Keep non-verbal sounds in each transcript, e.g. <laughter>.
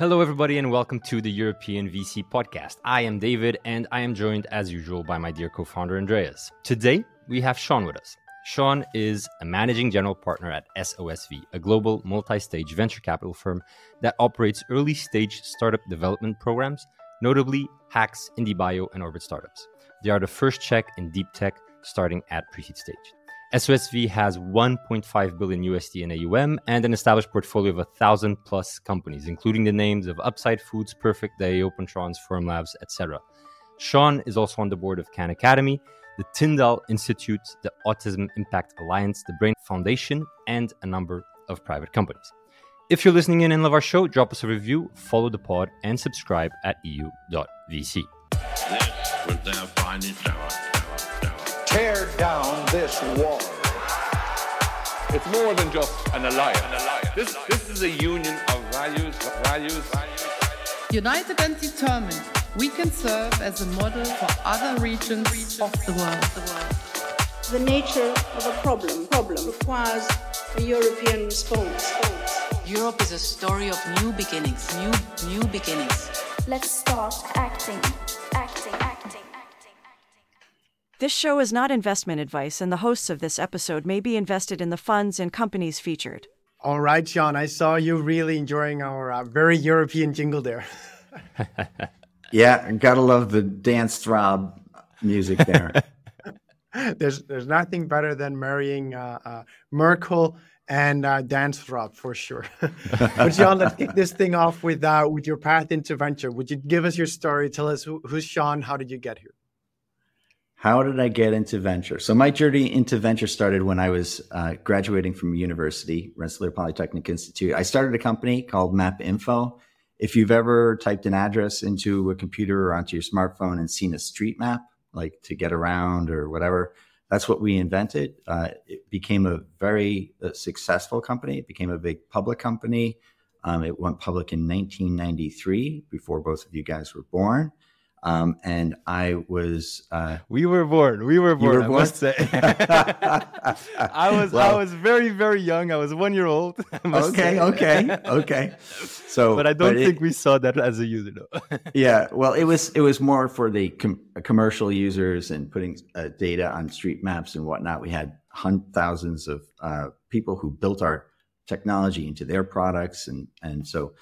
Hello, everybody, and welcome to the European VC podcast. I am David, and I am joined, as usual, by my dear co founder, Andreas. Today, we have Sean with us. Sean is a managing general partner at SOSV, a global multi stage venture capital firm that operates early stage startup development programs, notably HAX, IndieBio, and Orbit startups. They are the first check in deep tech starting at pre seed stage. SOSV has 1.5 billion USD in AUM and an established portfolio of a thousand plus companies, including the names of Upside Foods, Perfect Day, Opentrons, Formlabs, etc. Sean is also on the board of Khan Academy, the Tyndall Institute, the Autism Impact Alliance, the Brain Foundation, and a number of private companies. If you're listening in and love our show, drop us a review, follow the pod, and subscribe at eu.vc. This was their finest hour down this wall. It's more than just an alliance. This, this is a union of values, values. United and determined, we can serve as a model for other regions of the world. The nature of a problem, problem requires a European response. Europe is a story of new beginnings, new, new beginnings. Let's start acting. This show is not investment advice, and the hosts of this episode may be invested in the funds and companies featured. All right, Sean, I saw you really enjoying our uh, very European jingle there. <laughs> yeah, gotta love the dance throb music there. <laughs> there's there's nothing better than marrying uh, uh, Merkel and uh, dance throb for sure. <laughs> but Sean, let's kick this thing off with uh, with your path into venture. Would you give us your story? Tell us who, who's Sean. How did you get here? How did I get into venture? So my journey into venture started when I was uh, graduating from university, Rensselaer Polytechnic Institute. I started a company called MapInfo. If you've ever typed an address into a computer or onto your smartphone and seen a street map, like to get around or whatever, that's what we invented. Uh, it became a very uh, successful company. It became a big public company. Um, it went public in 1993, before both of you guys were born. Um, and I was. Uh, we were born. We were born. Were I must say. <laughs> I was. Well, I was very, very young. I was one year old. Okay. Say. Okay. Okay. So, but I don't but think it, we saw that as a user, though. <laughs> yeah. Well, it was. It was more for the com- commercial users and putting uh, data on street maps and whatnot. We had hundreds, thousands of uh, people who built our technology into their products, and and so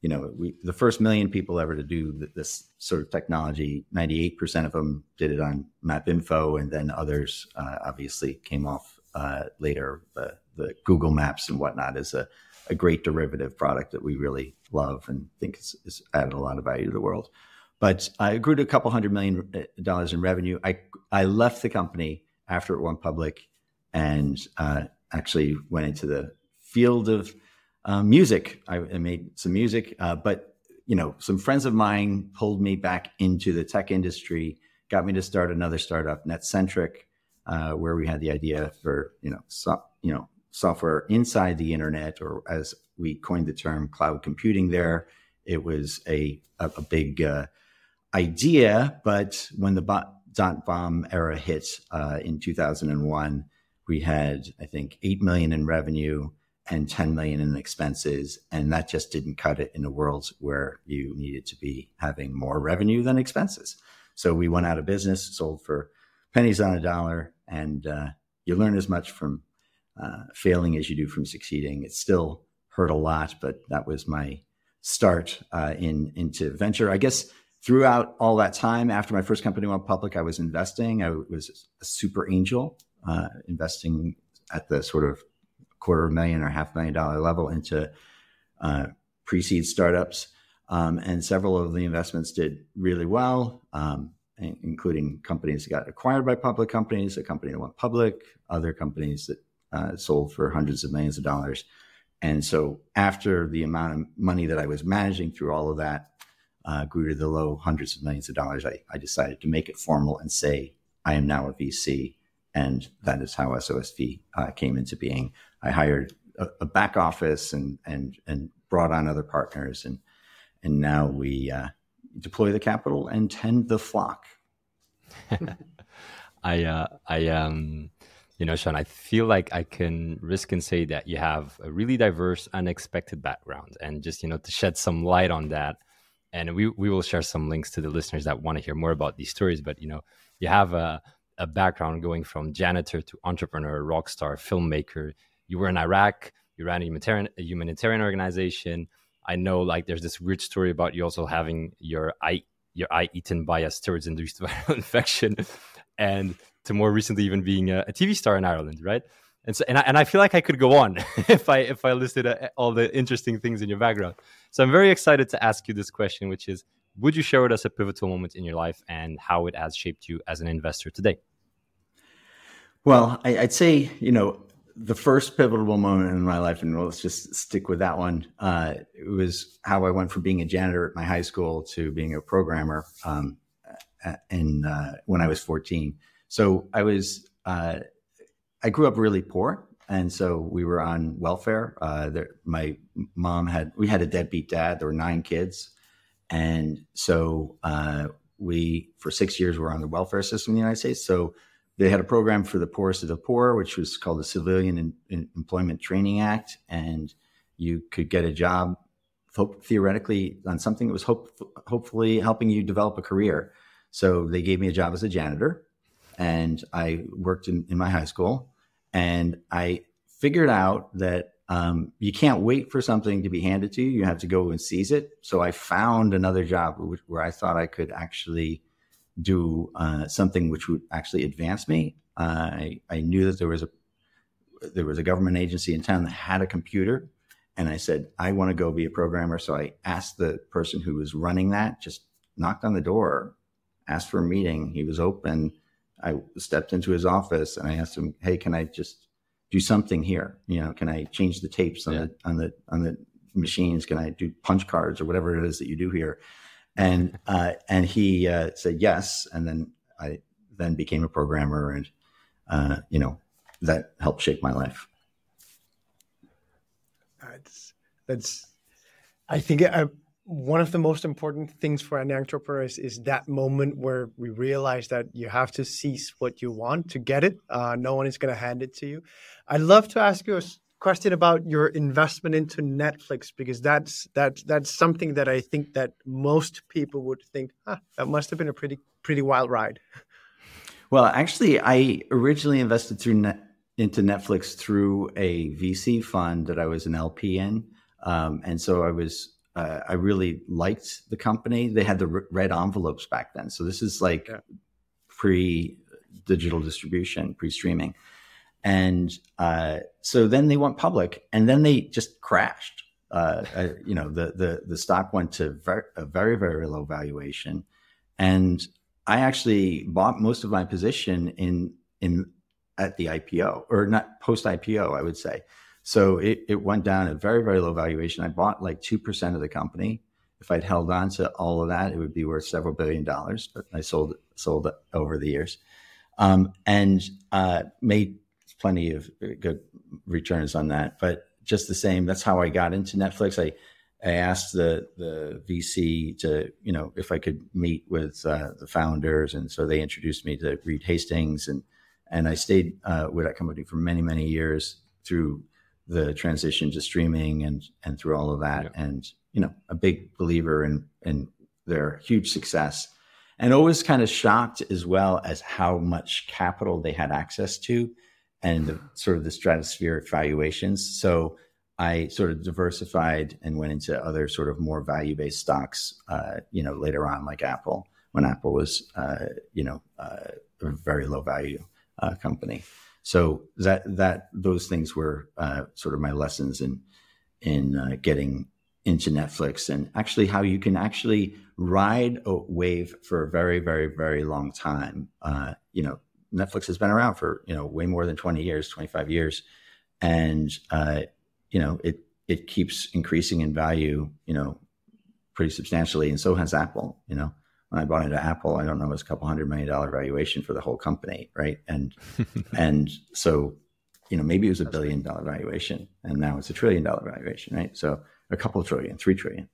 you know, we the first million people ever to do this sort of technology, 98% of them did it on MapInfo, and then others uh, obviously came off uh, later. The, the Google Maps and whatnot is a, a great derivative product that we really love and think has added a lot of value to the world. But I grew to a couple hundred million uh, dollars in revenue. I I left the company after it went public, and uh, actually went into the field of uh, music. I, I, made some music, uh, but you know, some friends of mine pulled me back into the tech industry, got me to start another startup, NetCentric, uh, where we had the idea for you know, so, you know, software inside the internet, or as we coined the term, cloud computing. There, it was a a, a big uh, idea, but when the dot bomb era hit uh, in 2001, we had I think eight million in revenue and 10 million in expenses and that just didn't cut it in a world where you needed to be having more revenue than expenses. So we went out of business sold for pennies on a dollar and uh, you learn as much from uh, failing as you do from succeeding. It still hurt a lot but that was my start uh, in into venture. I guess throughout all that time after my first company went public i was investing. I was a super angel uh, investing at the sort of quarter of a million or half million dollar level into uh, pre-seed startups. Um, and several of the investments did really well, um, including companies that got acquired by public companies, a company that went public, other companies that uh, sold for hundreds of millions of dollars. And so, after the amount of money that I was managing through all of that uh, grew to the low hundreds of millions of dollars, I, I decided to make it formal and say, I am now a VC. And that is how SOSV uh, came into being. I hired a, a, back office and and and brought on other partners, and and now we uh, deploy the capital and tend the flock. <laughs> I uh, I um you know, Sean, I feel like I can risk and say that you have a really diverse, unexpected background, and just you know to shed some light on that. And we we will share some links to the listeners that want to hear more about these stories. But you know, you have a a background going from janitor to entrepreneur, rock star, filmmaker. You were in Iraq. You ran a humanitarian a humanitarian organization. I know, like, there's this weird story about you also having your eye your eye eaten by a steroids-induced <laughs> viral infection, and to more recently even being a, a, TV star in Ireland, right? And so, and I, and I feel like I could go on <laughs> if I if I listed uh, all the interesting things in your background. So I'm very excited to ask you this question, which is: Would you share with us a pivotal moment in your life and how it has shaped you as an investor today? Well, I, would say you know the first pivotal moment in my life, and let's just stick with that one. Uh, it was how I went from being a janitor at my high school to being a programmer. Um, in uh, when I was 14. So I was uh, I grew up really poor, and so we were on welfare. Uh, there, my mom had we had a deadbeat dad. There were nine kids, and so uh, we for six years were on the welfare system in the United States. So they had a program for the poorest of the poor, which was called the Civilian in, in Employment Training Act, and you could get a job hope, theoretically on something that was hope, hopefully helping you develop a career. So they gave me a job as a janitor, and I worked in, in my high school, and I figured out that um, you can't wait for something to be handed to you; you have to go and seize it. So I found another job where I thought I could actually do uh, something which would actually advance me. I, I knew that there was a there was a government agency in town that had a computer, and I said I want to go be a programmer. So I asked the person who was running that, just knocked on the door, asked for a meeting. He was open. I stepped into his office and I asked him, "Hey, can I just do something here? You know, can I change the tapes on yeah. the on the on the machines? Can I do punch cards or whatever it is that you do here?" And uh, and he uh, said yes, and then I then became a programmer, and uh, you know that helped shape my life. That's that's I think uh, one of the most important things for an entrepreneur is, is, that moment where we realize that you have to seize what you want to get it. Uh, no one is going to hand it to you. I'd love to ask you a question about your investment into Netflix because that's that's that's something that I think that most people would think ah, that must have been a pretty pretty wild ride. Well, actually, I originally invested through net, into Netflix through a VC fund that I was an LP in, um, and so I was uh, I really liked the company. They had the red envelopes back then, so this is like yeah. pre digital distribution, pre streaming. And uh, so then they went public, and then they just crashed. Uh, uh, you know, the the the stock went to ver- a very very low valuation, and I actually bought most of my position in in at the IPO or not post IPO, I would say. So it, it went down at very very low valuation. I bought like two percent of the company. If I'd held on to all of that, it would be worth several billion dollars. But I sold sold over the years, um, and uh, made plenty of good returns on that. But just the same, that's how I got into Netflix. I I asked the the VC to you know if I could meet with uh, the founders, and so they introduced me to Reed Hastings, and and I stayed uh, with that company for many many years through the transition to streaming and and through all of that, yeah. and you know a big believer in in their huge success, and always kind of shocked as well as how much capital they had access to and sort of the stratospheric valuations. So I sort of diversified and went into other sort of more value based stocks, uh, you know, later on, like Apple, when Apple was, uh, you know, uh, a very low value uh, company. So that that those things were uh, sort of my lessons in in uh, getting into Netflix and actually how you can actually ride a wave for a very very very long time. you know, Netflix has been around for you know way more than 20 years, 25 years, and uh, you know it it keeps increasing in value, you know, pretty substantially, and so has Apple. You know, when I bought into Apple, I don't know, it was a couple hundred million dollar valuation for the whole company, right? And <laughs> and so you know maybe it was a billion dollar valuation, and now it's a trillion dollar valuation, right? So a couple of trillion, three trillion.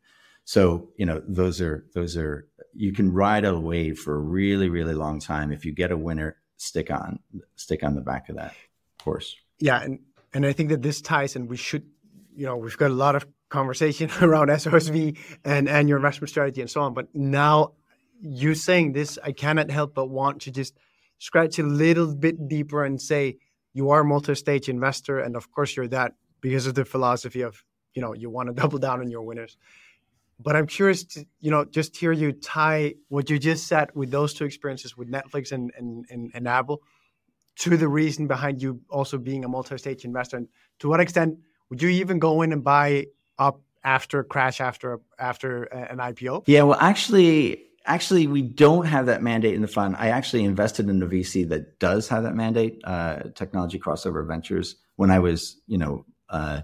So you know those are those are you can ride a wave for a really really long time if you get a winner stick on stick on the back of that. course. Yeah, and and I think that this ties, and we should, you know, we've got a lot of conversation <laughs> around SOSV and and your investment strategy and so on. But now you saying this, I cannot help but want to just scratch a little bit deeper and say you are a multi-stage investor, and of course you're that because of the philosophy of you know you want to double down on your winners. But I'm curious to you know just hear you tie what you just said with those two experiences with Netflix and and and, and Apple to the reason behind you also being a multi-stage investor, and to what extent would you even go in and buy up after a crash after after an IPO? Yeah, well, actually, actually, we don't have that mandate in the fund. I actually invested in a VC that does have that mandate, uh, Technology Crossover Ventures, when I was, you know, uh,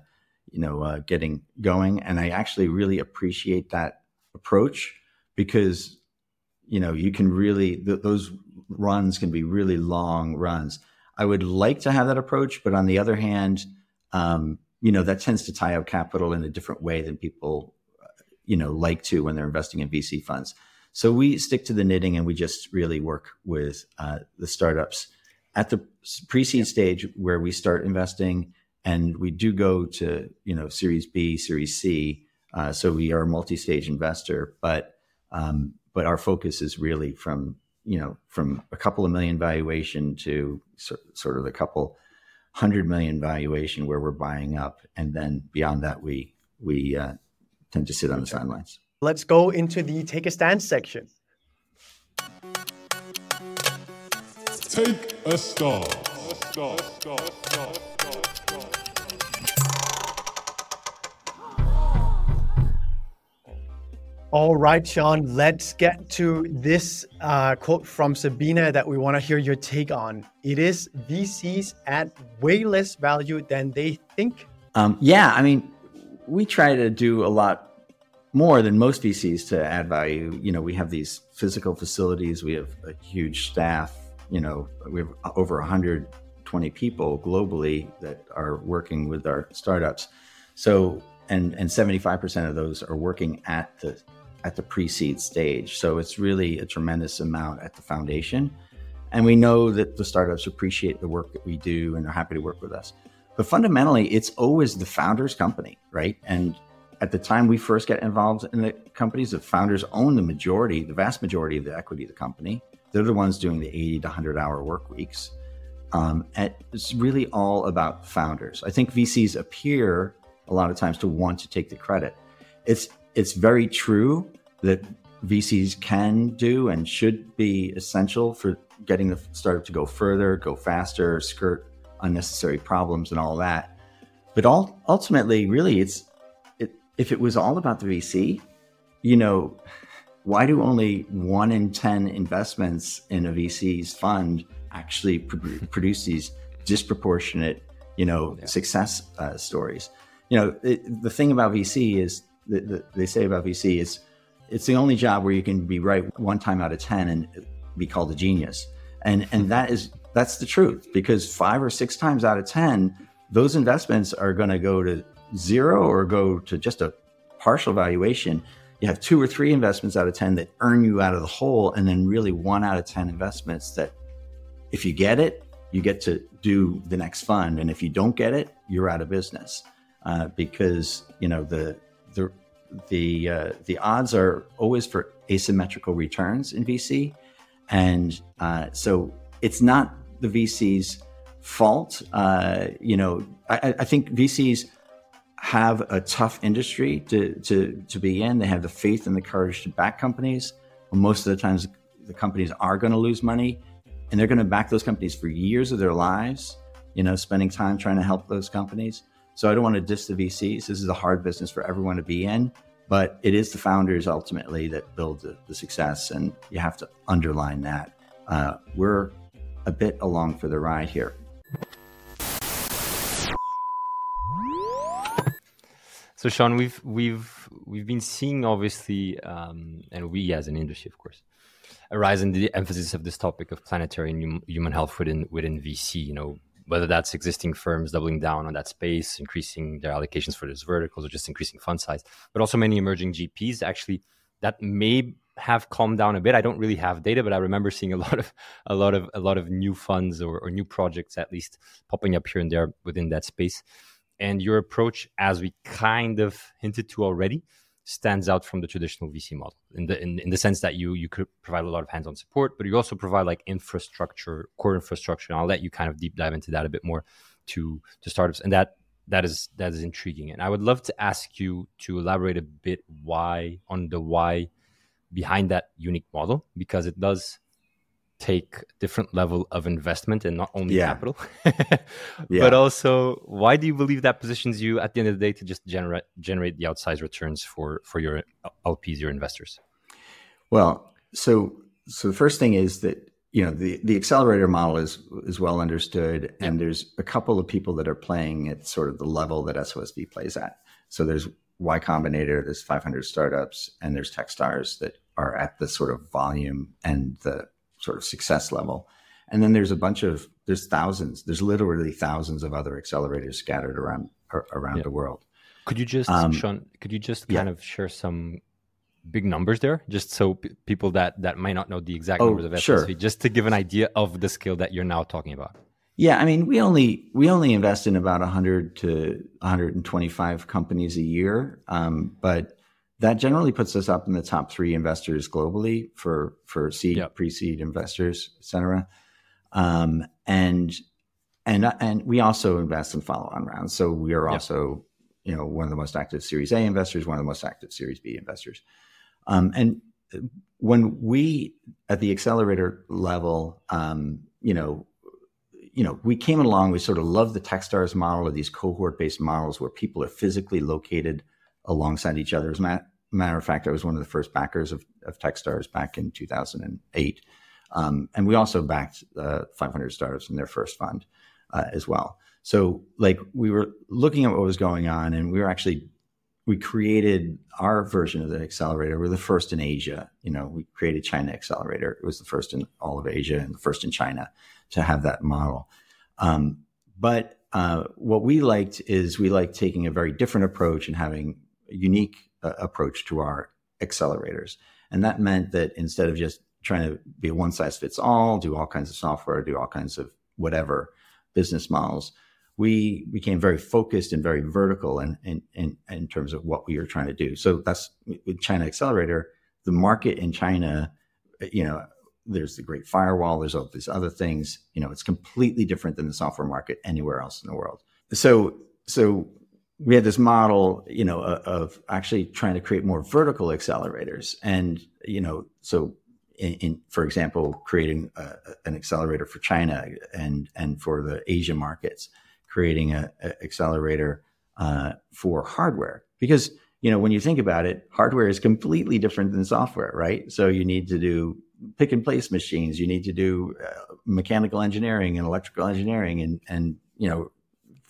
you know, uh, getting going, and I actually really appreciate that approach because, you know, you can really th- those runs can be really long runs. I would like to have that approach, but on the other hand, um, you know, that tends to tie up capital in a different way than people, you know, like to when they're investing in VC funds. So we stick to the knitting and we just really work with uh, the startups at the pre-seed stage where we start investing, and we do go to you know Series B, Series C. Uh, so we are a multi-stage investor, but um, but our focus is really from you know from a couple of million valuation to so, sort of a couple hundred million valuation where we're buying up, and then beyond that we we uh, tend to sit on the sidelines. Let's go into the take a stand section. Take a star. All right, Sean, let's get to this uh, quote from Sabina that we want to hear your take on. It is VCs add way less value than they think. Um, yeah, I mean, we try to do a lot more than most VCs to add value. You know, we have these physical facilities, we have a huge staff. You know, we have over 120 people globally that are working with our startups. So, and and 75% of those are working at the at the pre-seed stage. So it's really a tremendous amount at the foundation. And we know that the startups appreciate the work that we do and are happy to work with us. But fundamentally, it's always the founder's company, right? And at the time we first get involved in the companies, the founders own the majority, the vast majority of the equity of the company. They're the ones doing the 80 to 100 hour work weeks. Um, and it's really all about founders. I think VCs appear a lot of times to want to take the credit. It's it's very true that VCs can do and should be essential for getting the startup to go further, go faster, skirt unnecessary problems and all that. But all, ultimately, really, it's if it was all about the VC, you know, why do only one in 10 investments in a VC's fund actually <laughs> produce these disproportionate, you know, yeah. success uh, stories? You know, it, the thing about VC is that the, they say about VC is it's the only job where you can be right one time out of 10 and be called a genius. And, and that is, that's the truth because five or six times out of 10, those investments are going to go to zero or go to just a partial valuation, you have two or three investments out of 10 that earn you out of the hole, and then really one out of 10 investments that if you get it, you get to do the next fund. And if you don't get it, you're out of business. Uh, because, you know, the, the, the, uh, the odds are always for asymmetrical returns in VC. And uh, so it's not the VC's fault. Uh, you know, I, I think VCs have a tough industry to, to, to be in. They have the faith and the courage to back companies. Well, most of the times, the companies are going to lose money, and they're going to back those companies for years of their lives. You know, spending time trying to help those companies. So I don't want to diss the VCs. This is a hard business for everyone to be in, but it is the founders ultimately that build the, the success, and you have to underline that. Uh, we're a bit along for the ride here. So Sean, we've we've we've been seeing obviously, um, and we as an industry, of course, a rise in the emphasis of this topic of planetary and human health within within VC. You know, whether that's existing firms doubling down on that space, increasing their allocations for those verticals, or just increasing fund size, but also many emerging GPs actually that may have calmed down a bit. I don't really have data, but I remember seeing a lot of a lot of a lot of new funds or, or new projects at least popping up here and there within that space. And your approach, as we kind of hinted to already, stands out from the traditional VC model in the in, in the sense that you you could provide a lot of hands-on support, but you also provide like infrastructure, core infrastructure. And I'll let you kind of deep dive into that a bit more to to startups, and that that is that is intriguing. And I would love to ask you to elaborate a bit why on the why behind that unique model because it does take different level of investment and not only yeah. capital <laughs> yeah. but also why do you believe that positions you at the end of the day to just generate generate the outsized returns for for your uh, lps your investors well so so the first thing is that you know the the accelerator model is is well understood yeah. and there's a couple of people that are playing at sort of the level that SOSV plays at so there's Y Combinator, there's 500 startups, and there's Techstars that are at the sort of volume and the sort of success level. And then there's a bunch of there's thousands, there's literally thousands of other accelerators scattered around around yeah. the world. Could you just, um, Sean? Could you just kind yeah. of share some big numbers there, just so p- people that that might not know the exact oh, numbers of SOSV, sure. just to give an idea of the scale that you're now talking about? Yeah, I mean, we only we only invest in about 100 to 125 companies a year, um, but that generally puts us up in the top three investors globally for for seed, yep. pre-seed investors, et cetera. Um, and and and we also invest in follow-on rounds. So we are yep. also, you know, one of the most active Series A investors, one of the most active Series B investors. Um, and when we at the accelerator level, um, you know, you know, we came along, we sort of love the Techstars model or these cohort based models where people are physically located alongside each other. As a matter of fact, I was one of the first backers of, of Techstars back in 2008. Um, and we also backed uh, 500 startups in their first fund uh, as well. So, like, we were looking at what was going on, and we were actually we created our version of the accelerator. We're the first in Asia. You know, we created China Accelerator. It was the first in all of Asia and the first in China to have that model. Um, but uh, what we liked is we liked taking a very different approach and having unique uh, approach to our accelerators. And that meant that instead of just trying to be a one size fits all, do all kinds of software, do all kinds of whatever business models, we became very focused and very vertical in, in, in, in terms of what we were trying to do. So that's with China Accelerator, the market in China, you know, there's the great firewall there's all these other things you know it's completely different than the software market anywhere else in the world so so we had this model you know of actually trying to create more vertical accelerators. And you know so in, in for example creating a, an accelerator for china and and for the asia markets creating an accelerator uh, for hardware. Because you know when you think about it hardware is completely different than software right? So you need to do pick and place machines. You need to do uh, mechanical engineering and electrical engineering and, and, you know,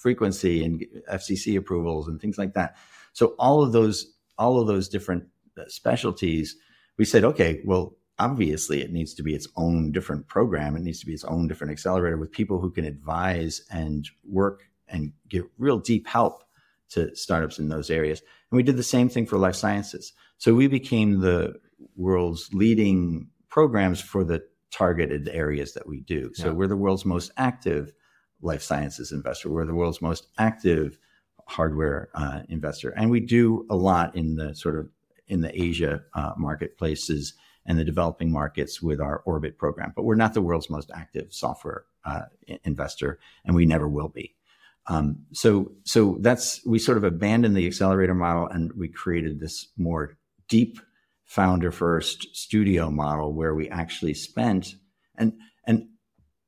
frequency and FCC approvals and things like that. So all of those, all of those different uh, specialties, we said, okay, well, obviously it needs to be its own different program. It needs to be its own different accelerator with people who can advise and work and get real deep help to startups in those areas. And we did the same thing for life sciences. So we became the world's leading programs for the targeted areas that we do. So yeah. we're the world's most active life sciences investor. We're the world's most active hardware uh, investor, and we do a lot in the sort of in the Asia uh, marketplaces and the developing markets with our Orbit program. But we're not the world's most active software uh, investor, and we never will be. Um, so, so that's we sort of abandoned the accelerator model, and we created this more deep founder first studio model where we actually spent and and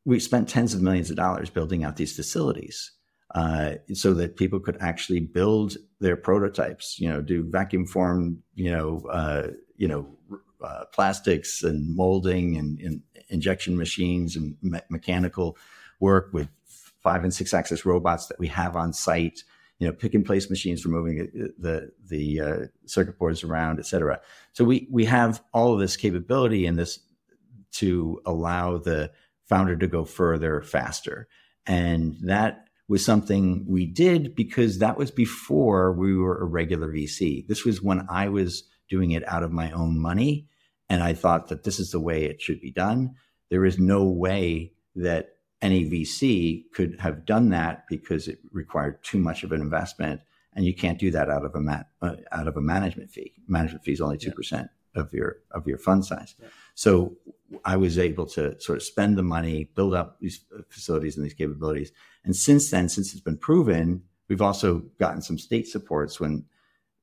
we spent tens of millions of dollars building out these facilities uh, so that people could actually build their prototypes you know do vacuum form you know uh, you know uh, plastics and molding and, and, injection machines and me- mechanical work with five and six axis robots that we have on site you know, pick and place machines for moving the the uh, circuit boards around, et cetera. So we we have all of this capability in this to allow the founder to go further faster, and that was something we did because that was before we were a regular VC. This was when I was doing it out of my own money, And I thought that this is the way it should be done. There is no way that any VC could have done that because it required too much of an investment, and you can't do that out of a ma- uh, out of a management fee. Management fee is only two yeah. percent of your of your fund size. Yeah. So I was able to sort of spend the money, build up these facilities and these capabilities. And since then, since it's been proven, we've also gotten some state supports when,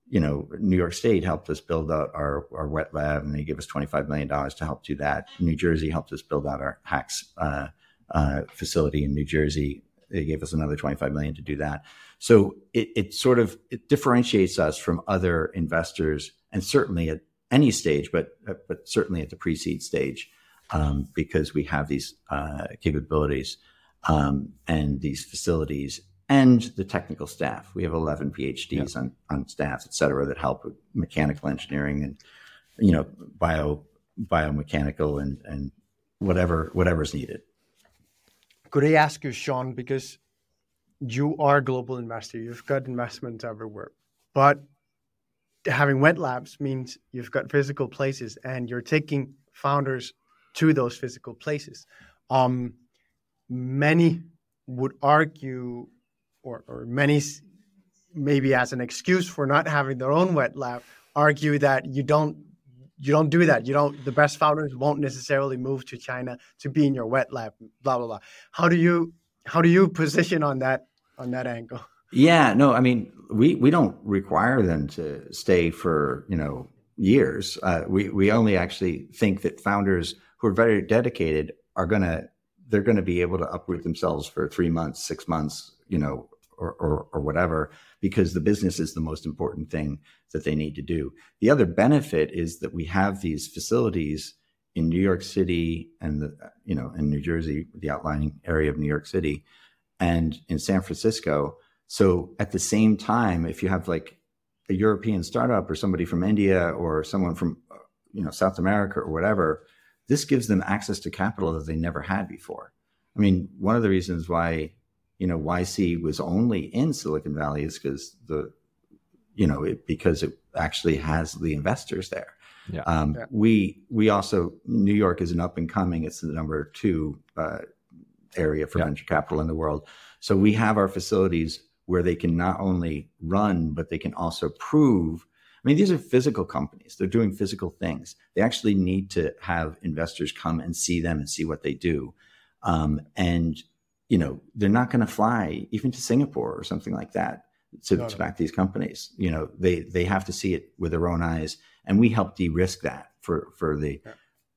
you know, New York State helped us build out our, our wet lab and they gave us $25 million to help do that. New Jersey helped us build out our HAX uh, uh, facility in New Jersey. They gave us another 25 million to do that. So it, it sort of it differentiates us from other investors and certainly at any stage, but but certainly at the pre-seed stage, um, because we have these uh, capabilities um, and these facilities and the technical staff. We have 11 PhDs on, on staff, et cetera, that help with mechanical engineering and you know bio biomechanical and and whatever whatever's needed. Could I ask you, Sean, because you are a global investor, you've got investments everywhere, but having wet labs means you've got physical places and you're taking founders to those physical places. Um, many would argue, or, or many maybe as an excuse for not having their own wet lab, argue that you don't you don't do that. You don't. The best founders won't necessarily move to China to be in your wet lab. Blah blah blah. How do you how do you position on that on that angle? Yeah, no, I mean, we we don't require them to stay for you know years. Uh, we we only actually think that founders who are very dedicated are gonna they're going to be able to uproot themselves for three months, six months, you know, or, or, or whatever, because the business is the most important thing that they need to do. The other benefit is that we have these facilities in New York City and the you know in New Jersey, the outlying area of New York City, and in San Francisco so at the same time, if you have like a European startup or somebody from India or someone from you know South America or whatever, this gives them access to capital that they never had before. I mean, one of the reasons why you know YC was only in Silicon Valley is because the you know it, because it actually has the investors there. Yeah. Um, yeah. We we also New York is an up and coming. It's the number two uh, area for yeah. venture capital in the world. So we have our facilities where they can not only run, but they can also prove. I mean, these are physical companies. They're doing physical things. They actually need to have investors come and see them and see what they do. Um, and, you know, they're not going to fly even to Singapore or something like that to, to back these companies. You know, they, they have to see it with their own eyes. And we help de-risk that for, for the, yeah.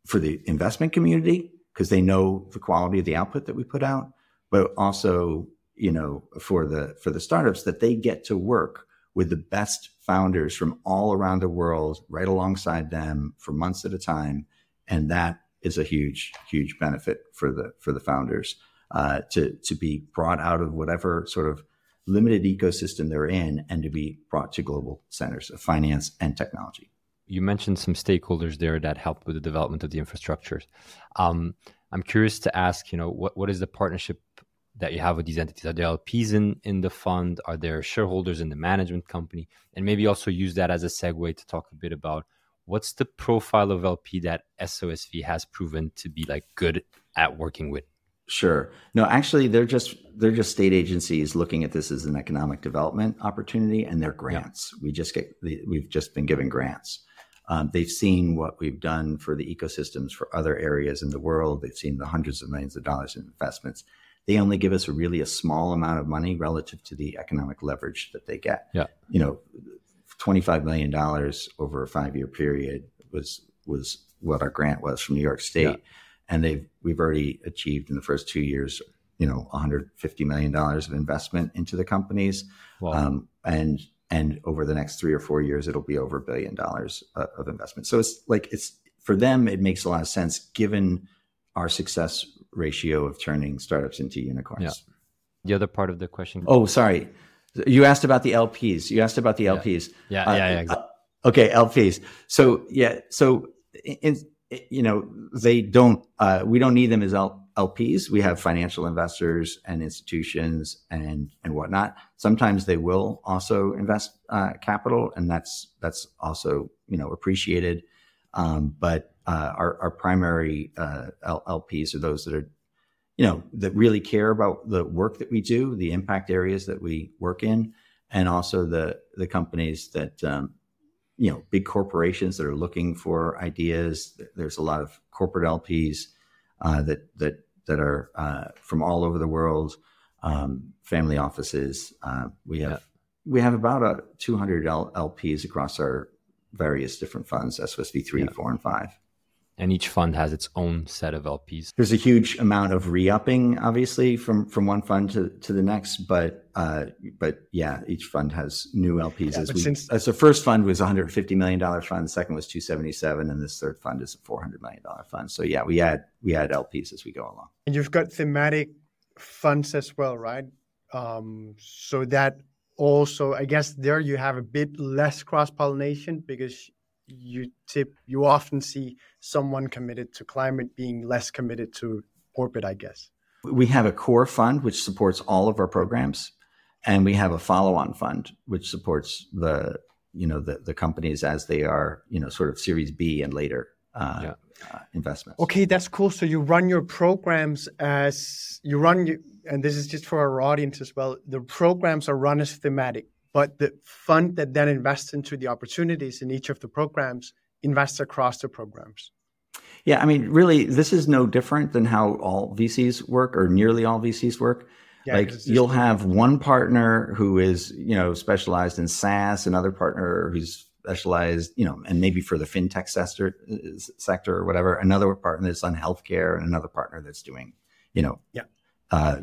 for the investment community because they know the quality of the output that we put out, but also you know for the for the startups that they get to work with the best founders from all around the world right alongside them for months at a time. And that is a huge huge benefit for the for the founders uh, to to be brought out of whatever sort of limited ecosystem they're in and to be brought to global centers of finance and technology. You mentioned some stakeholders there that help with the development of the infrastructures um, i'm curious to ask you know what, what is the partnership that you have with these entities? Are there LPs in, in the fund? Are there shareholders in the management company? And maybe also use that as a segue to talk a bit about what's the profile of LP that SOSV has proven to be like good at working with? Sure. No, actually, they're just they're just state agencies looking at this as an economic development opportunity, and they're grants. Yeah. We just get we've just been given grants. Um, they've seen what we've done for the ecosystems for other areas in the world. They've seen the hundreds of millions of dollars in investments they only give us a really a small amount of money relative to the economic leverage that they get. Yeah. You know, $25 million over a five year period was, was what our grant was from New York State. Yeah. And they've, we've already achieved in the first two years, you know, $150 million of investment into the companies. Wow. Um, and, and over the next three or four years, it'll be over a billion dollars uh, of investment. So it's like, it's for them, it makes a lot of sense given our success ratio of turning startups into unicorns. Yeah. The other part of the question. Oh, sorry. You asked about the LPs. You asked about the LPs. Yeah, yeah, uh, yeah. Exactly. Uh, okay, LPs. So yeah, so in, you know they don't. Uh, we don't need them as L- LPs. We have financial investors and institutions and and whatnot. Sometimes they will also invest uh, capital, and that's that's also you know appreciated. Um, but our, our primary uh, LPs are those that are, you know, that really care about the work that we do, the impact areas that we work in, and also the the companies that, um, you know, big corporations that are looking for ideas. There's a lot of corporate LPs uh, that that that are uh, from all over the world, um, family offices. Uh, we have yeah. we have about a 200 LPs across our various different funds, SOSV three, yeah. four, and five. And each fund has its own set of LPs. There's a huge amount of re-upping, obviously, from from one fund to, to the next. But uh, but yeah, each fund has new LPs. Yeah, as we, since as the first fund was 150 million dollar fund, the second was 277, and this third fund is a 400 million dollar fund. So yeah, we add we add LPs as we go along. And you've got thematic funds as well, right? Um, so that also, I guess there you have a bit less cross pollination because you tip you often see someone committed to climate being less committed to orbit, I guess. We have a core fund which supports all of our programs, and we have a follow-on fund which supports the you know the the companies as they are you know sort of Series B and later. Uh, yeah. Uh, investments. Okay, that's cool. So you run your programs as you run, and this is just for our audience as well. The programs are run as thematic but the fund that then invests into the opportunities in each of the programs invests across the programs. Yeah, I mean, really, this is no different than how all VCs work, or nearly all VCs work. Yeah, like you'll have one partner who is, you know, specialized in SaaS, another partner who's specialized, you know, and maybe for the fintech sector, sector or whatever. Another partner that's on healthcare, and another partner that's doing, you know, yeah. uh,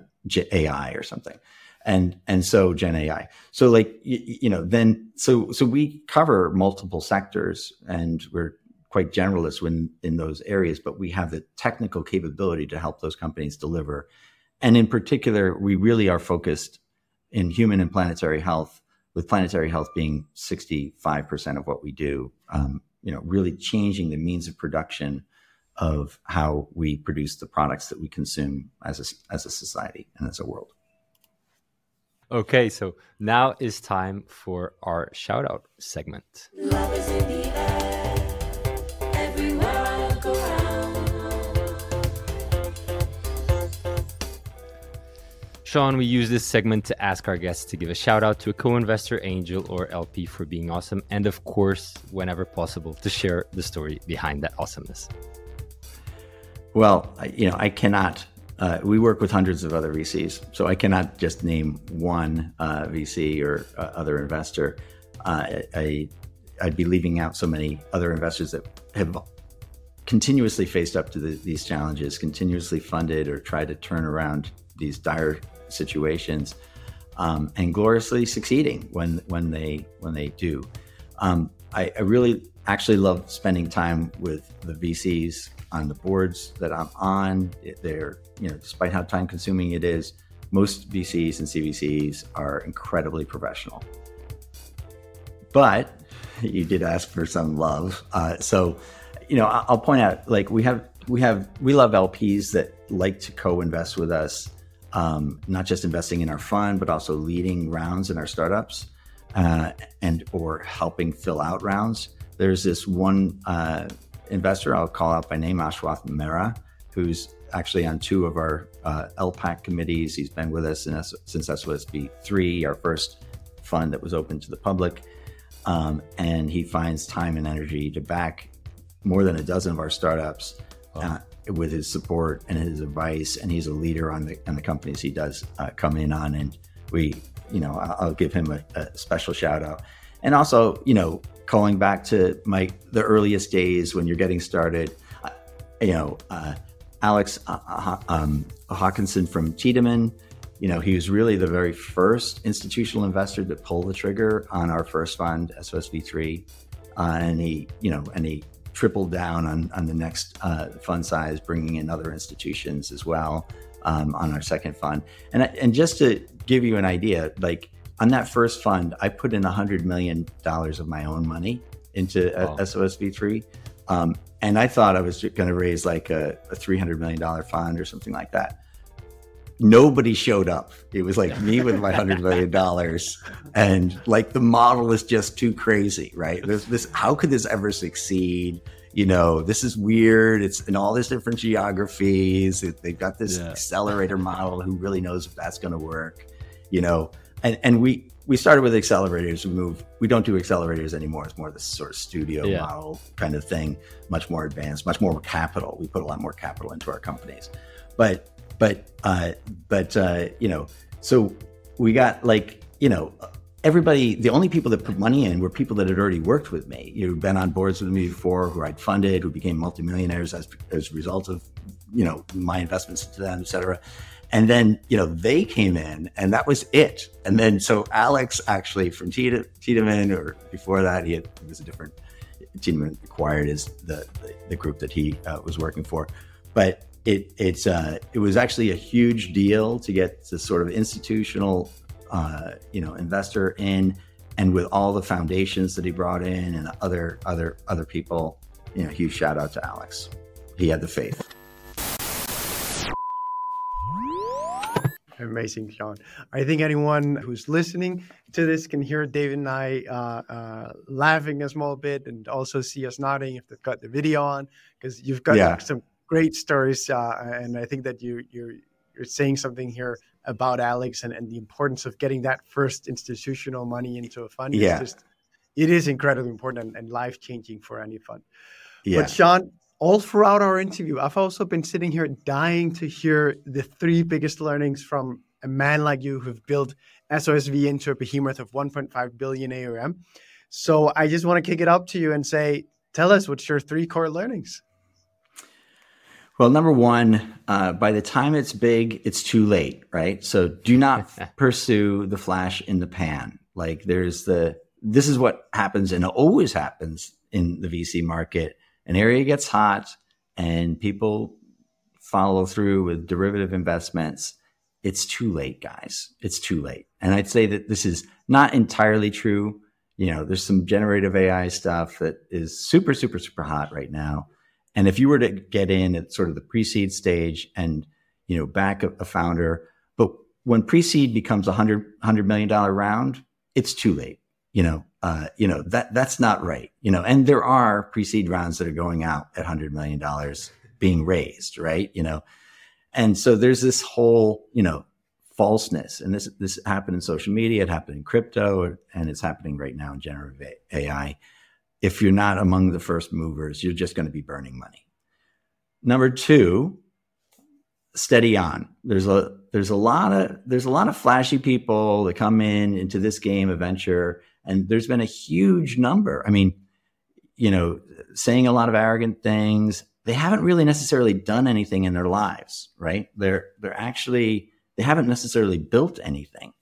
AI or something and and so Gen AI. So like you, you, know then so so we cover multiple sectors and we're quite generalist when in those areas, but we have the technical capability to help those companies deliver. And in particular, we really are focused in human and planetary health, with planetary health being 65% of what we do. Um, you know, really changing the means of production of how we produce the products that we consume as a, as a society and as a world. Okay, so now is time for our shout out segment. Sean, we use this segment to ask our guests to give a shout out to a co investor, angel, or LP for being awesome. And of course, whenever possible, to share the story behind that awesomeness. Well, you know, I cannot uh, we work with hundreds of other VCs, so I cannot just name one uh, VC or uh, other investor. Uh, I, would be leaving out so many other investors that have continuously faced up to the, these challenges, continuously funded or tried to turn around these dire situations, um, and gloriously succeeding when when they when they do. Um, I, I really actually love spending time with the VCs on the boards that I'm on. They're, you know, despite how time consuming it is, most VCs and CVCs are incredibly professional. But you did ask for some love. Uh, so, you know, I'll point out like we have, we have, we love LPs that like to co invest with us, um, not just investing in our fund, but also leading rounds in our startups uh, and or helping fill out rounds. There's this one uh, investor I'll call out by name, Ashwath Mehra, who's actually on two of our uh, LPAC committees. He's been with us S- since SOSV three, our first fund that was open to the public. Um, and he finds time and energy to back more than a dozen of our startups uh, with his support and his advice. And he's a leader on the on the companies he does uh, come in on. And we, you know, I'll give him a, a special shout out. And also, you know, calling back to my the earliest days when you're getting started. Uh, you know, uh, Alex uh, uh um, Hawkinson from Tiedemann. You know, he was really the very first institutional investor to pull the trigger on our first fund, SOSV3, uh, and he, you know, and he tripled down on on the next uh, fund size, bringing in other institutions as well um, on our second fund. And and just to give you an idea, like on that first fund, I put in $100 million of my own money into oh. SOSV3. Um, and I thought I was going to raise like a, a $300 million fund or something like that. nobody showed up. It was like me with my hundred million dollars, and like the model is just too crazy, right? There's this. How could this ever succeed? You know, this is weird. It's in all these different geographies. They've got this yeah. accelerator model. Who really knows if that's going to work? You know, and and we we started with accelerators. We moved. We don't do accelerators anymore. It's more this sort of studio yeah. model kind of thing. Much more advanced. Much more capital. We put a lot more capital into our companies, but but uh, but uh, you know, so we got like you know everybody. The only people that put money in were people that had already worked with me. You've been on boards with me before, who I'd funded, who became multimillionaires as as a result of you know my investments into them, et cetera. And then, you know, they came in and that was it. And then, so Alex actually from Tiedemann, or before that, he, had, was a different, Tiedemann acquired is the, the, the, group that he uh, was working for. But it, it's, uh, it was actually a huge deal to get the sort of institutional, uh, you know, investor in and with all the foundations that he brought in and other, other, other people, you know, huge shout out to Alex. He had the faith. Amazing, Sean. I think anyone who's listening to this can hear David and I uh, uh, laughing a small bit and also see us nodding if they've got the video on because you've got yeah. some great stories. Uh, and I think that you, you're, you're saying something here about Alex and, and the importance of getting that first institutional money into a fund. Yeah. It's just, it is incredibly important and, and life changing for any fund. Yeah. But Sean, all throughout our interview, I've also been sitting here dying to hear the three biggest learnings from a man like you who've built SOSV into a behemoth of 1.5 billion AUM. So I just want to kick it up to you and say, tell us what's your three core learnings. Well, number one, uh, by the time it's big, it's too late, right? So do not <laughs> pursue the flash in the pan. Like there's the, this is what happens and always happens in the VC market an area gets hot and people follow through with derivative investments, it's too late, guys. It's too late. And I'd say that this is not entirely true. You know, there's some generative AI stuff that is super, super, super hot right now. And if you were to get in at sort of the pre-seed stage and, you know, back a, a founder, but when pre-seed becomes a hundred, hundred million dollar round, it's too late. You know, uh, you know that that's not right. You know, and there are pre-seed rounds that are going out at hundred million dollars being raised, right? You know, and so there's this whole you know falseness, and this this happened in social media, it happened in crypto, and it's happening right now in generative AI. If you're not among the first movers, you're just going to be burning money. Number two, steady on. There's a there's a lot of there's a lot of flashy people that come in into this game of venture and there's been a huge number. I mean, you know, saying a lot of arrogant things. They haven't really necessarily done anything in their lives, right? They're they're actually they haven't necessarily built anything.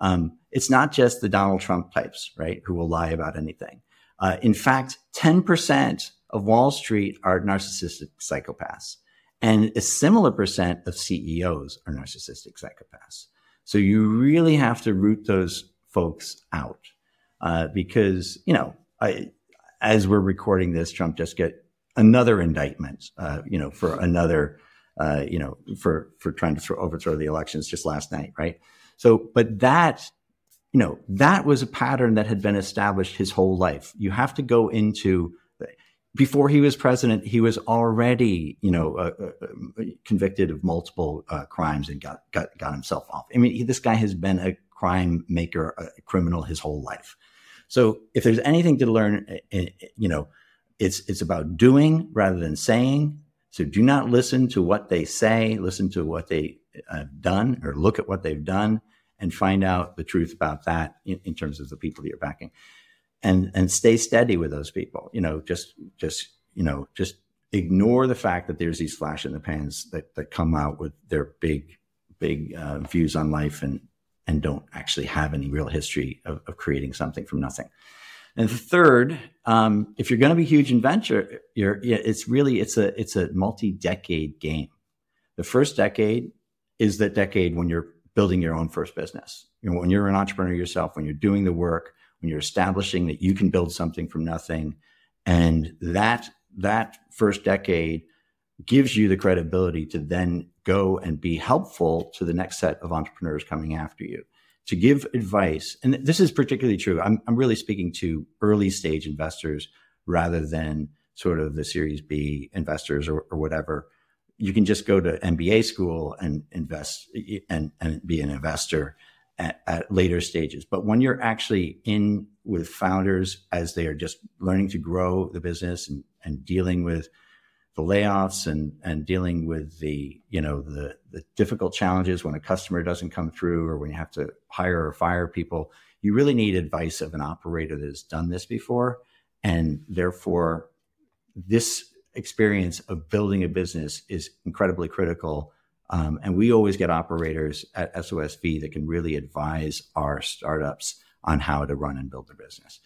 Um, it's not just the Donald Trump types, right, who will lie about anything. Uh, in fact, 10% of Wall Street are narcissistic psychopaths, and a similar percent of CEOs are narcissistic psychopaths. So you really have to root those folks out uh, because you know, I, as we're recording this, Trump just get another indictment, uh, you know, for another, uh, you know, for for trying to throw, overthrow the elections just last night, right? So, but that, you know, that was a pattern that had been established his whole life. You have to go into before he was president, he was already, you know, uh, uh, uh convicted of multiple uh, crimes and got, got got himself off. I mean, he, this guy has been a crime maker, a criminal his whole life. So if there's anything to learn, eh, eh, you know, it's it's about doing rather than saying. So do not listen to what they say. Listen to what they have done, or look at what they've done, and find out the truth about that in, in terms of the people that you're backing, and and stay steady with those people. You know, just just you know just ignore the fact that there's these flash in the pans that that come out with their big big uh, views on life and and don't actually have any real history of, of creating something from nothing. And the third, um, if you're going to be a huge in venture, you're, it's really it's a it's a multi-decade game. The first decade is the decade when you're building your own first business. You know, when you're an entrepreneur yourself, when you're doing the work, when you're establishing that you can build something from nothing, and that that first decade gives you the credibility to then go and be helpful to the next set of entrepreneurs coming after you to give advice. And this is particularly true. I'm, I'm really speaking to early stage investors rather than sort of the Series B investors or, or whatever. You can just go to MBA school and invest and, and be an investor at, at later stages. But when you're actually in with founders as they are just learning to grow the business and, and dealing with the layoffs and and dealing with the you know the the difficult challenges when a customer doesn't come through or when you have to hire or fire people you really need advice of an operator that has done this before and therefore this experience of building a business is incredibly critical um, and we always get operators at sosv that can really advise our startups on how to run and build their business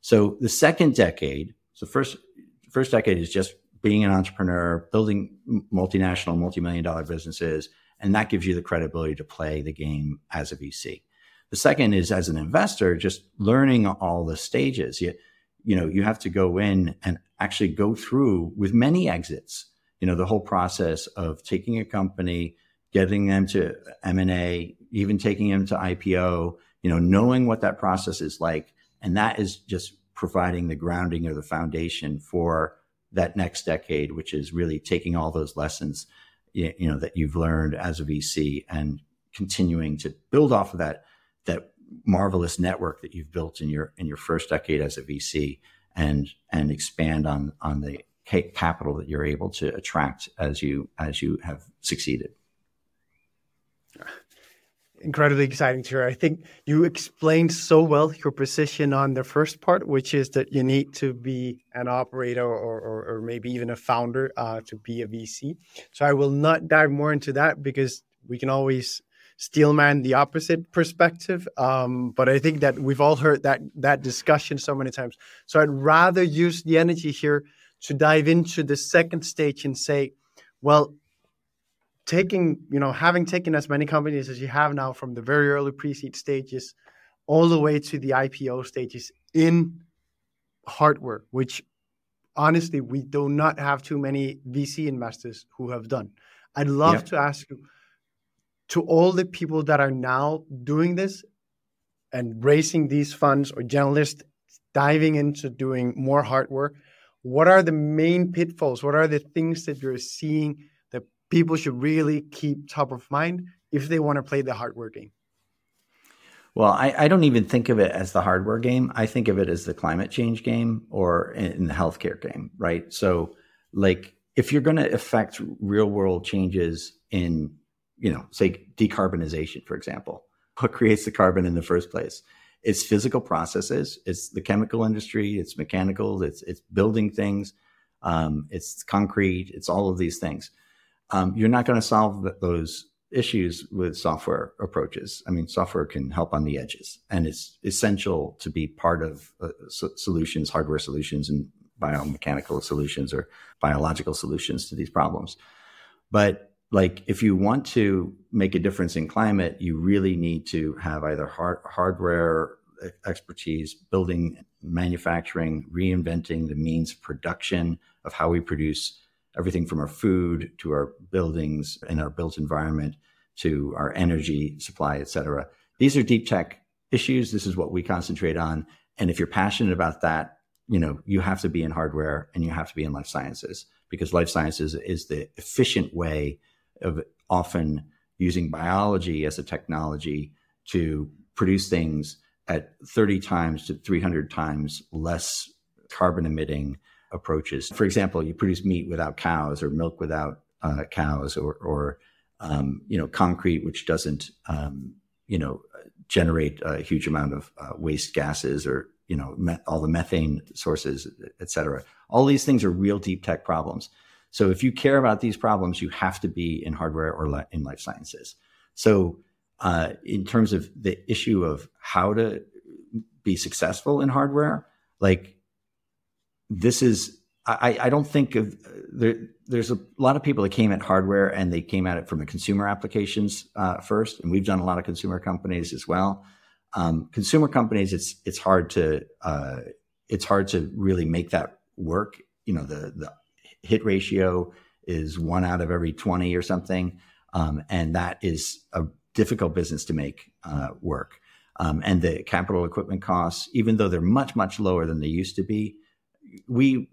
so the second decade so first first decade is just being an entrepreneur, building multinational, multi-million dollar businesses, and that gives you the credibility to play the game as a VC. The second is as an investor, just learning all the stages. You, you know, you have to go in and actually go through with many exits. You know, the whole process of taking a company, getting them to M and A, even taking them to IPO. You know, knowing what that process is like, and that is just providing the grounding or the foundation for that next decade, which is really taking all those lessons, you know, that you've learned as a VC and continuing to build off of that, that marvelous network that you've built in your, in your first decade as a VC and, and expand on, on the capital that you're able to attract as you, as you have succeeded incredibly exciting to hear. I think you explained so well your position on the first part, which is that you need to be an operator or, or, or maybe even a founder uh, to be a VC. So I will not dive more into that because we can always steelman the opposite perspective. Um, but I think that we've all heard that that discussion so many times. So I'd rather use the energy here to dive into the second stage and say, well, taking, you know, having taken as many companies as you have now from the very early pre-seed stages all the way to the IPO stages in hardware, which honestly we do not have too many VC investors who have done. I'd love yeah. to ask you to all the people that are now doing this and raising these funds or generalists diving into doing more hardware, what are the main pitfalls? What are the things that you're seeing that people should really keep top of mind if they want to play the hardware game? Well, I, I, don't even think of it as the hardware game. I think of it as the climate change game or in, the healthcare game, right? So, like, if you're going to affect real world changes in, you know, say decarbonization, for example, what creates the carbon in the first place? It's physical processes. It's the chemical industry. It's mechanical. It's it's building things. Um, it's concrete. It's all of these things um, you're not going to solve those issues with software approaches. I mean, software can help on the edges, and it's essential to be part of uh, so- solutions, hardware solutions, and biomechanical solutions or biological solutions to these problems. But like, if you want to make a difference in climate, you really need to have either hard- hardware expertise, building, manufacturing, reinventing the means of production of how we produce everything from our food to our buildings and our built environment to our energy supply, et cetera. These are deep tech issues. This is what we concentrate on. And if you're passionate about that, you know, you have to be in hardware and you have to be in life sciences because life sciences is the efficient way of often using biology as a technology to produce things at 30 times to 300 times less carbon emitting approaches. For example, you produce meat without cows or milk without uh, cows or, or um, you know, concrete, which doesn't, um, you know, generate a huge amount of uh, waste gases or, you know, me- all the methane sources, et cetera. All these things are real deep tech problems. So if you care about these problems, you have to be in hardware or li- in life sciences. So uh, in terms of the issue of how to be successful in hardware, like this is I, I don't think of there, there's a lot of people that came at hardware and they came at it from the consumer applications uh, first, and we've done a lot of consumer companies as well. Um, consumer companies, it's it's hard to uh, it's hard to really make that work. You know, the the hit ratio is one out of every twenty or something. um, and that is a difficult business to make uh, work. Um, and the capital equipment costs, even though they're much much lower than they used to be, we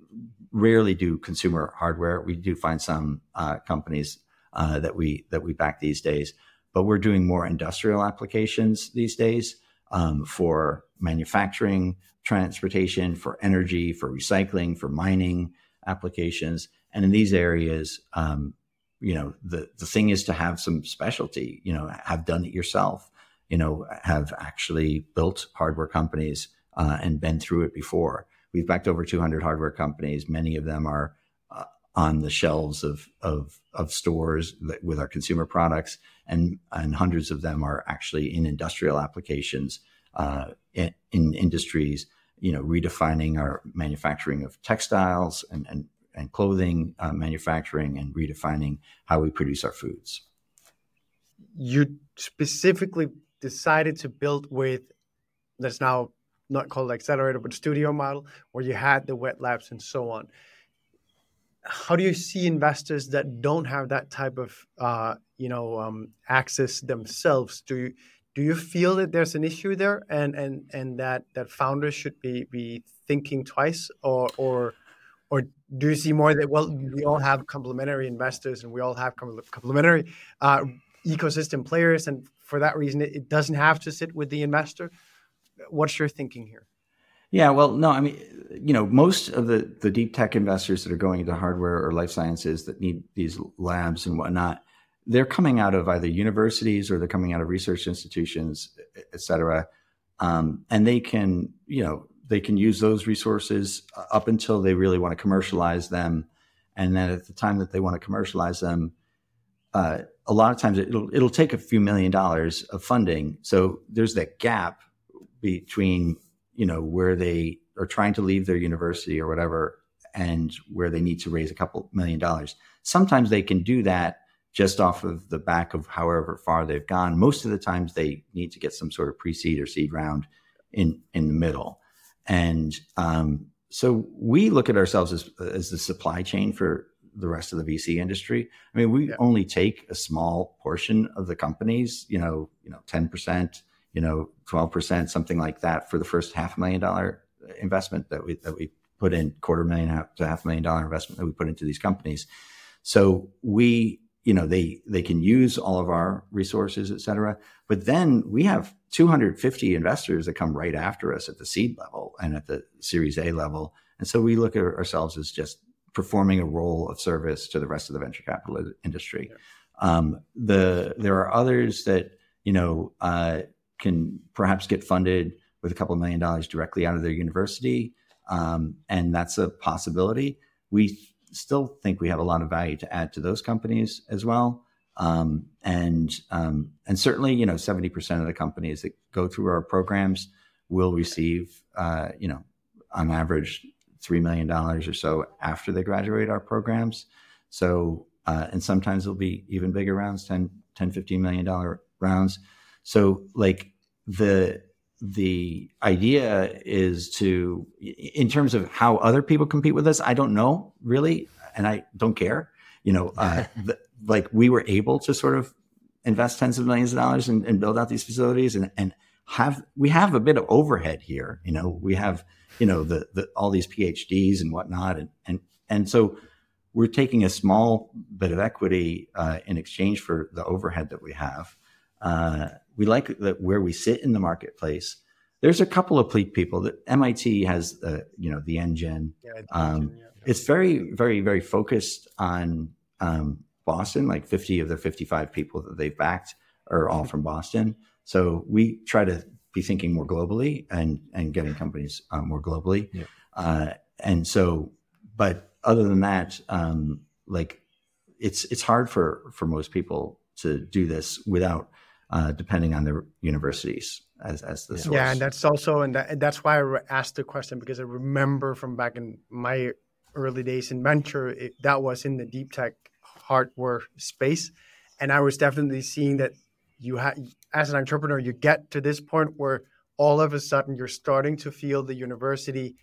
rarely do consumer hardware. We do find some uh, companies uh, that we that we back these days, but we're doing more industrial applications these days um, for manufacturing, transportation, for energy, for recycling, for mining applications. And in these areas, um, you know, the, the thing is to have some specialty, you know, have done it yourself, you know, have actually built hardware companies uh, and been through it before. We've backed over 200 hardware companies. Many of them are uh, on the shelves of, of, of stores with our consumer products, and, and hundreds of them are actually in industrial applications uh, in, in industries you know, redefining our manufacturing of textiles and, and, and clothing uh, manufacturing and redefining how we produce our foods. You specifically decided to build with that's now not called accelerator but studio model where you had the wet labs and so on how do you see investors that don't have that type of uh, you know um, access themselves do you do you feel that there's an issue there and and and that that founders should be be thinking twice? Or or or do you see more that well we all have complementary investors and we all have complementary uh, ecosystem players and for that reason it, it, doesn't have to sit with the investor? What's your thinking here? Yeah well no i mean you know most of the the deep tech investors that are going into hardware or life sciences that need these labs and whatnot they're coming out of either universities or they're coming out of research institutions, et cetera. Um, and they can, you know, they can use those resources up until they really want to commercialize them. And then at the time that they want to commercialize them, uh, a lot of times it'll it'll take a few million dollars of funding. So there's that gap between you know where they are trying to leave their university or whatever and where they need to raise a couple million dollars. Sometimes they can do that just off of the back of however far they've gone. Most of the times they need to get some sort of pre-seed or seed round in in the middle, and um, so we look at ourselves as as the supply chain for the rest of the VC industry. I mean, we yeah. only take a small portion of the companies, you know, you know, ten percent, you know, twelve percent, something like that, for the first half million dollar investment that we that we put in, quarter million to half million dollar investment that we put into these companies. So we you know they they can use all of our resources et cetera. But then we have 250 investors that come right after us at the seed level and at the series a level. And so we look at ourselves as just performing a role of service to the rest of the venture capital industry. Yeah. um, the there are others that you know uh, can perhaps get funded with a couple million dollars directly out of their university. Um, and that's a possibility. We still think we have a lot of value to add to those companies as well. Um, and um, and certainly, you know, seventy percent of the companies that go through our programs will receive, uh, you know, on average, three million dollars or so after they graduate our programs. So, uh, and sometimes it'll be even bigger rounds, 10, 10 15 million dollar rounds. So, like the the idea is to in terms of how other people compete with us i don't know really and i don't care. You know uh, <laughs> the, like we were able to sort of invest tens of millions of dollars and, and, build out these facilities and, and have we have a bit of overhead here. You know we have you know the, the all these phds and whatnot and and and so we're taking a small bit of equity uh, in exchange for the overhead that we have uh, we like that where we sit in the marketplace. There's a couple of people that MIT has, uh, you know, the engine. Yeah, um, yeah. It's very, very, very focused on um, Boston. Like 50 of the 55 people that they've backed are all from Boston. So we try to be thinking more globally and and getting companies uh, more globally. Yeah. Uh, and so, but other than that, um, like it's it's hard for for most people to do this without uh, depending on the universities as, as the source. Yeah, and that's also, and, that, and that's why I asked the question because I remember from back in my early days in venture, it, that was in the deep tech hardware space. And I was definitely seeing that you have, as an entrepreneur, you get to this point where all of a sudden you're starting to feel the university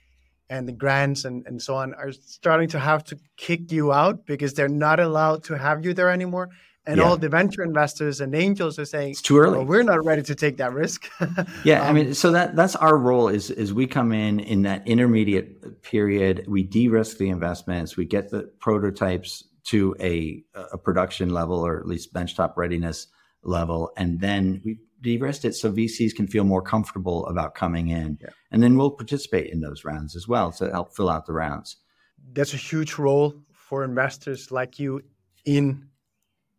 and the grants and, and so on are starting to have to kick you out because they're not allowed to have you there anymore and Yeah. all the venture investors and angels are saying It's too early. "Well, we're not ready to take that risk. <laughs> Yeah, I Um, mean, so that that's our role is is we come in in that intermediate period, we de-risk the investments, we get the prototypes to a a production level or at least benchtop readiness level, and then we de-risk it so VCs can feel more comfortable about coming in, and then we'll participate in those rounds as well to help fill out the rounds. That's a huge role for investors like you in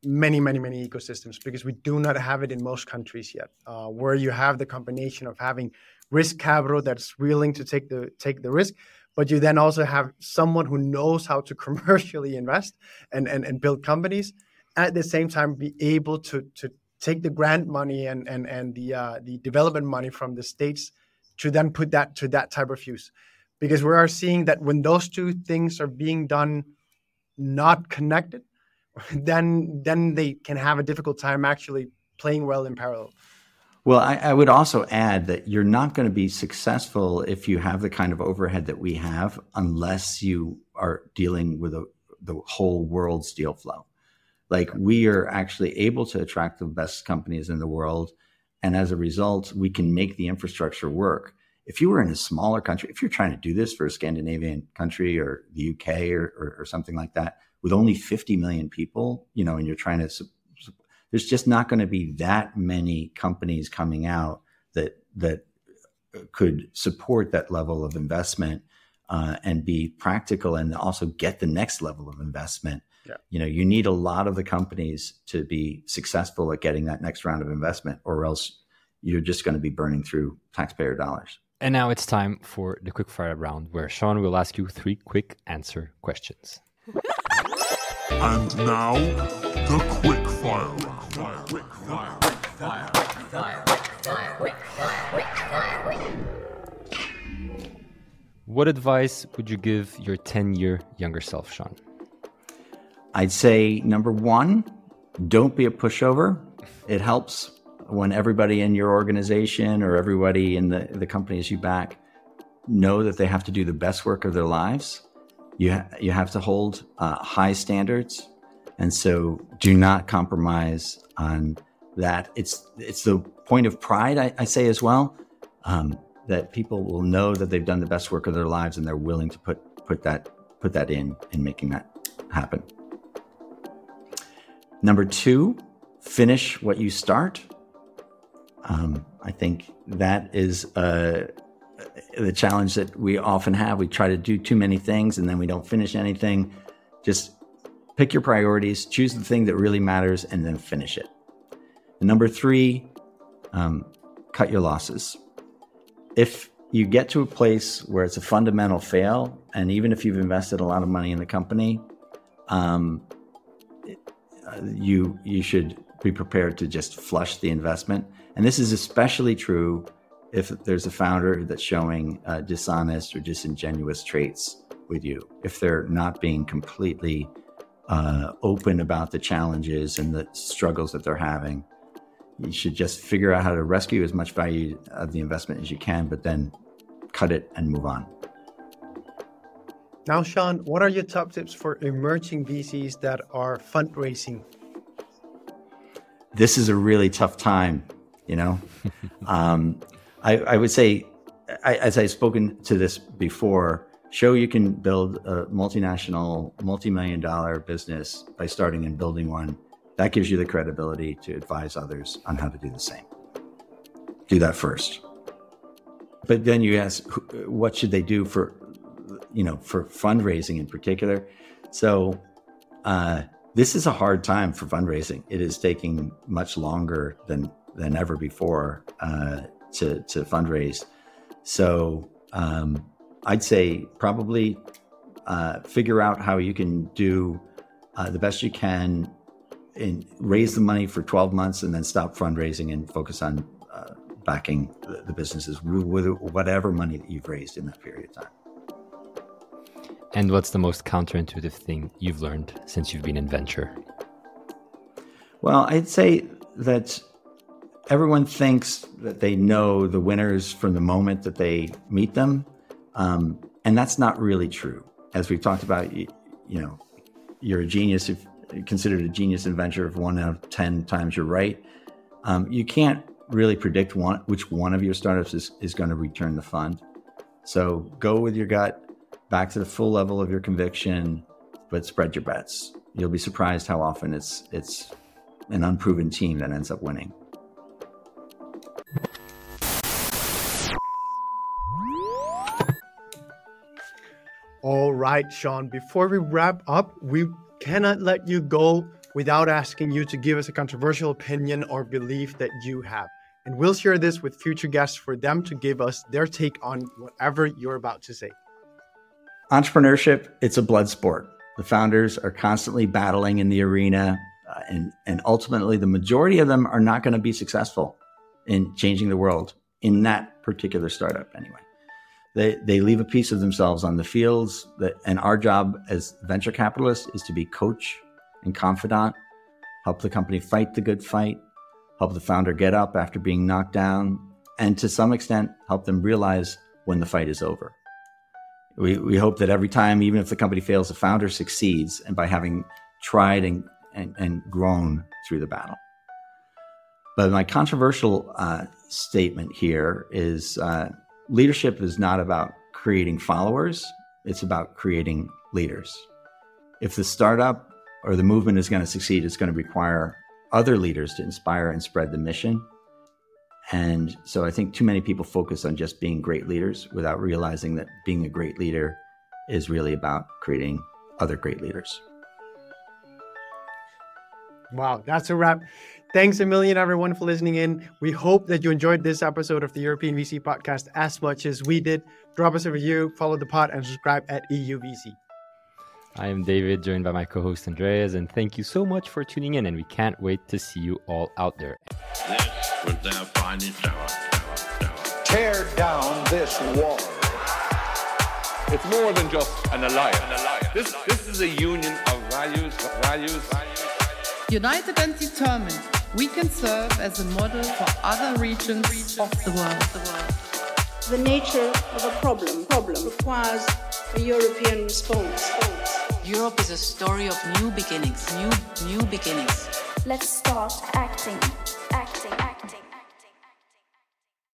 many, many, many ecosystems because we do not have it in most countries yet, uh, where you have the combination of having risk capital that's willing to take the take the risk, but you then also have someone who knows how to <laughs> commercially invest and and, and build companies, at the same time be able to to take the grant money and and and the uh, the development money from the states to then put that to that type of use, because we are seeing that when those two things are being done not connected, <laughs> then then they can have a difficult time actually playing well in parallel. Well, I, I would also add that you're not going to be successful if you have the kind of overhead that we have, unless you are dealing with a, the whole world's deal flow. Like we are actually able to attract the best companies in the world, and as a result, we can make the infrastructure work. If you were in a smaller country, if you're trying to do this for a Scandinavian country or the UK or, or, or something like that, with only 50 million people, you know, and you're trying to su- su- there's just not going to be that many companies coming out that that could support that level of investment uh, and be practical and also get the next level of investment. Yeah. You know, you need a lot of the companies to be successful at getting that next round of investment, or else you're just going to be burning through taxpayer dollars. And now it's time for the quick fire round where Sean will ask you three quick answer questions. <laughs> And now, the quick fire round. Quick fire. What advice would you give your 10 year younger self, Sean? I'd say number one, don't be a pushover. It helps when everybody in your organization or everybody in the, the companies you back know that they have to do the best work of their lives. You, ha- you have to hold uh, high standards. And so do not compromise on that. It's, it's the point of pride, I, I say as well, um, that people will know that they've done the best work of their lives and they're willing to put, put, that, put that in in making that happen. Number two, finish what you start. Um, I think that is uh, the challenge that we often have. We try to do too many things and then we don't finish anything. Just pick your priorities, choose the thing that really matters, and then finish it. And number three, um, cut your losses. If you get to a place where it's a fundamental fail, and even if you've invested a lot of money in the company, um, you you should be prepared to just flush the investment. And this is especially true if there's a founder that's showing uh, dishonest or disingenuous traits with you. If they're not being completely uh, open about the challenges and the struggles that they're having, you should just figure out how to rescue as much value of the investment as you can, but then cut it and move on. Now, Sean, what are your top tips for emerging VCs that are fundraising? this is a really tough time, you know. <laughs> um, I, I, would say, I, as I've spoken to this before, show you can build a multinational, multi-million dollar business by starting and building one. That gives you the credibility to advise others on how to do the same. Do that first. But then you ask, what should they do for, you know, for fundraising in particular? So, uh, this is a hard time for fundraising. It is taking much longer than than ever before uh, to to fundraise. So um, I'd say probably uh, figure out how you can do uh, the best you can and raise the money for 12 months and then stop fundraising and focus on uh, backing the, the businesses with whatever money that you've raised in that period of time. And what's the most counterintuitive thing you've learned since you've been in venture? Well, I'd say that everyone thinks that they know the winners from the moment that they meet them. Um, and that's not really true. As we've talked about, you, you know, you're a genius if, considered a genius inventor if one out of 10 times you're right. Um, you can't really predict one, which one of your startups is, is going to return the fund. So go with your gut, back to the full level of your conviction, but spread your bets. You'll be surprised how often it's it's an unproven team that ends up winning. All right, Sean, before we wrap up, we cannot let you go without asking you to give us a controversial opinion or belief that you have. And we'll share this with future guests for them to give us their take on whatever you're about to say. Entrepreneurship, it's a blood sport. The founders are constantly battling in the arena, uh, and, and ultimately, the majority of them are not going to be successful in changing the world in that particular startup, anyway. They, they leave a piece of themselves on the fields, that, and our job as venture capitalists is to be coach and confidant, help the company fight the good fight, help the founder get up after being knocked down, and to some extent, help them realize when the fight is over. We, we hope that every time, even if the company fails, the founder succeeds, and by having tried and, and, and grown through the battle. But my controversial uh, statement here is uh, leadership is not about creating followers, it's about creating leaders. If the startup or the movement is going to succeed, it's going to require other leaders to inspire and spread the mission. And so I think too many people focus on just being great leaders without realizing that being a great leader is really about creating other great leaders. Wow, that's a wrap. Thanks a million, everyone, for listening in. We hope that you enjoyed this episode of the European VC podcast as much as we did. Drop us a review, follow the pod, and subscribe at EUVC. I am David, joined by my co host Andreas, and thank you so much for tuning in. And we can't wait to see you all out there. This was their finest hour. Tear down this wall. It's more than just an alliance. This, this is a union of values, values, values, United and determined, we can serve as a model for other regions of the world. The nature of a problem, problem requires a European response. Europe is a story of new beginnings, new new beginnings. Let's start acting. acting.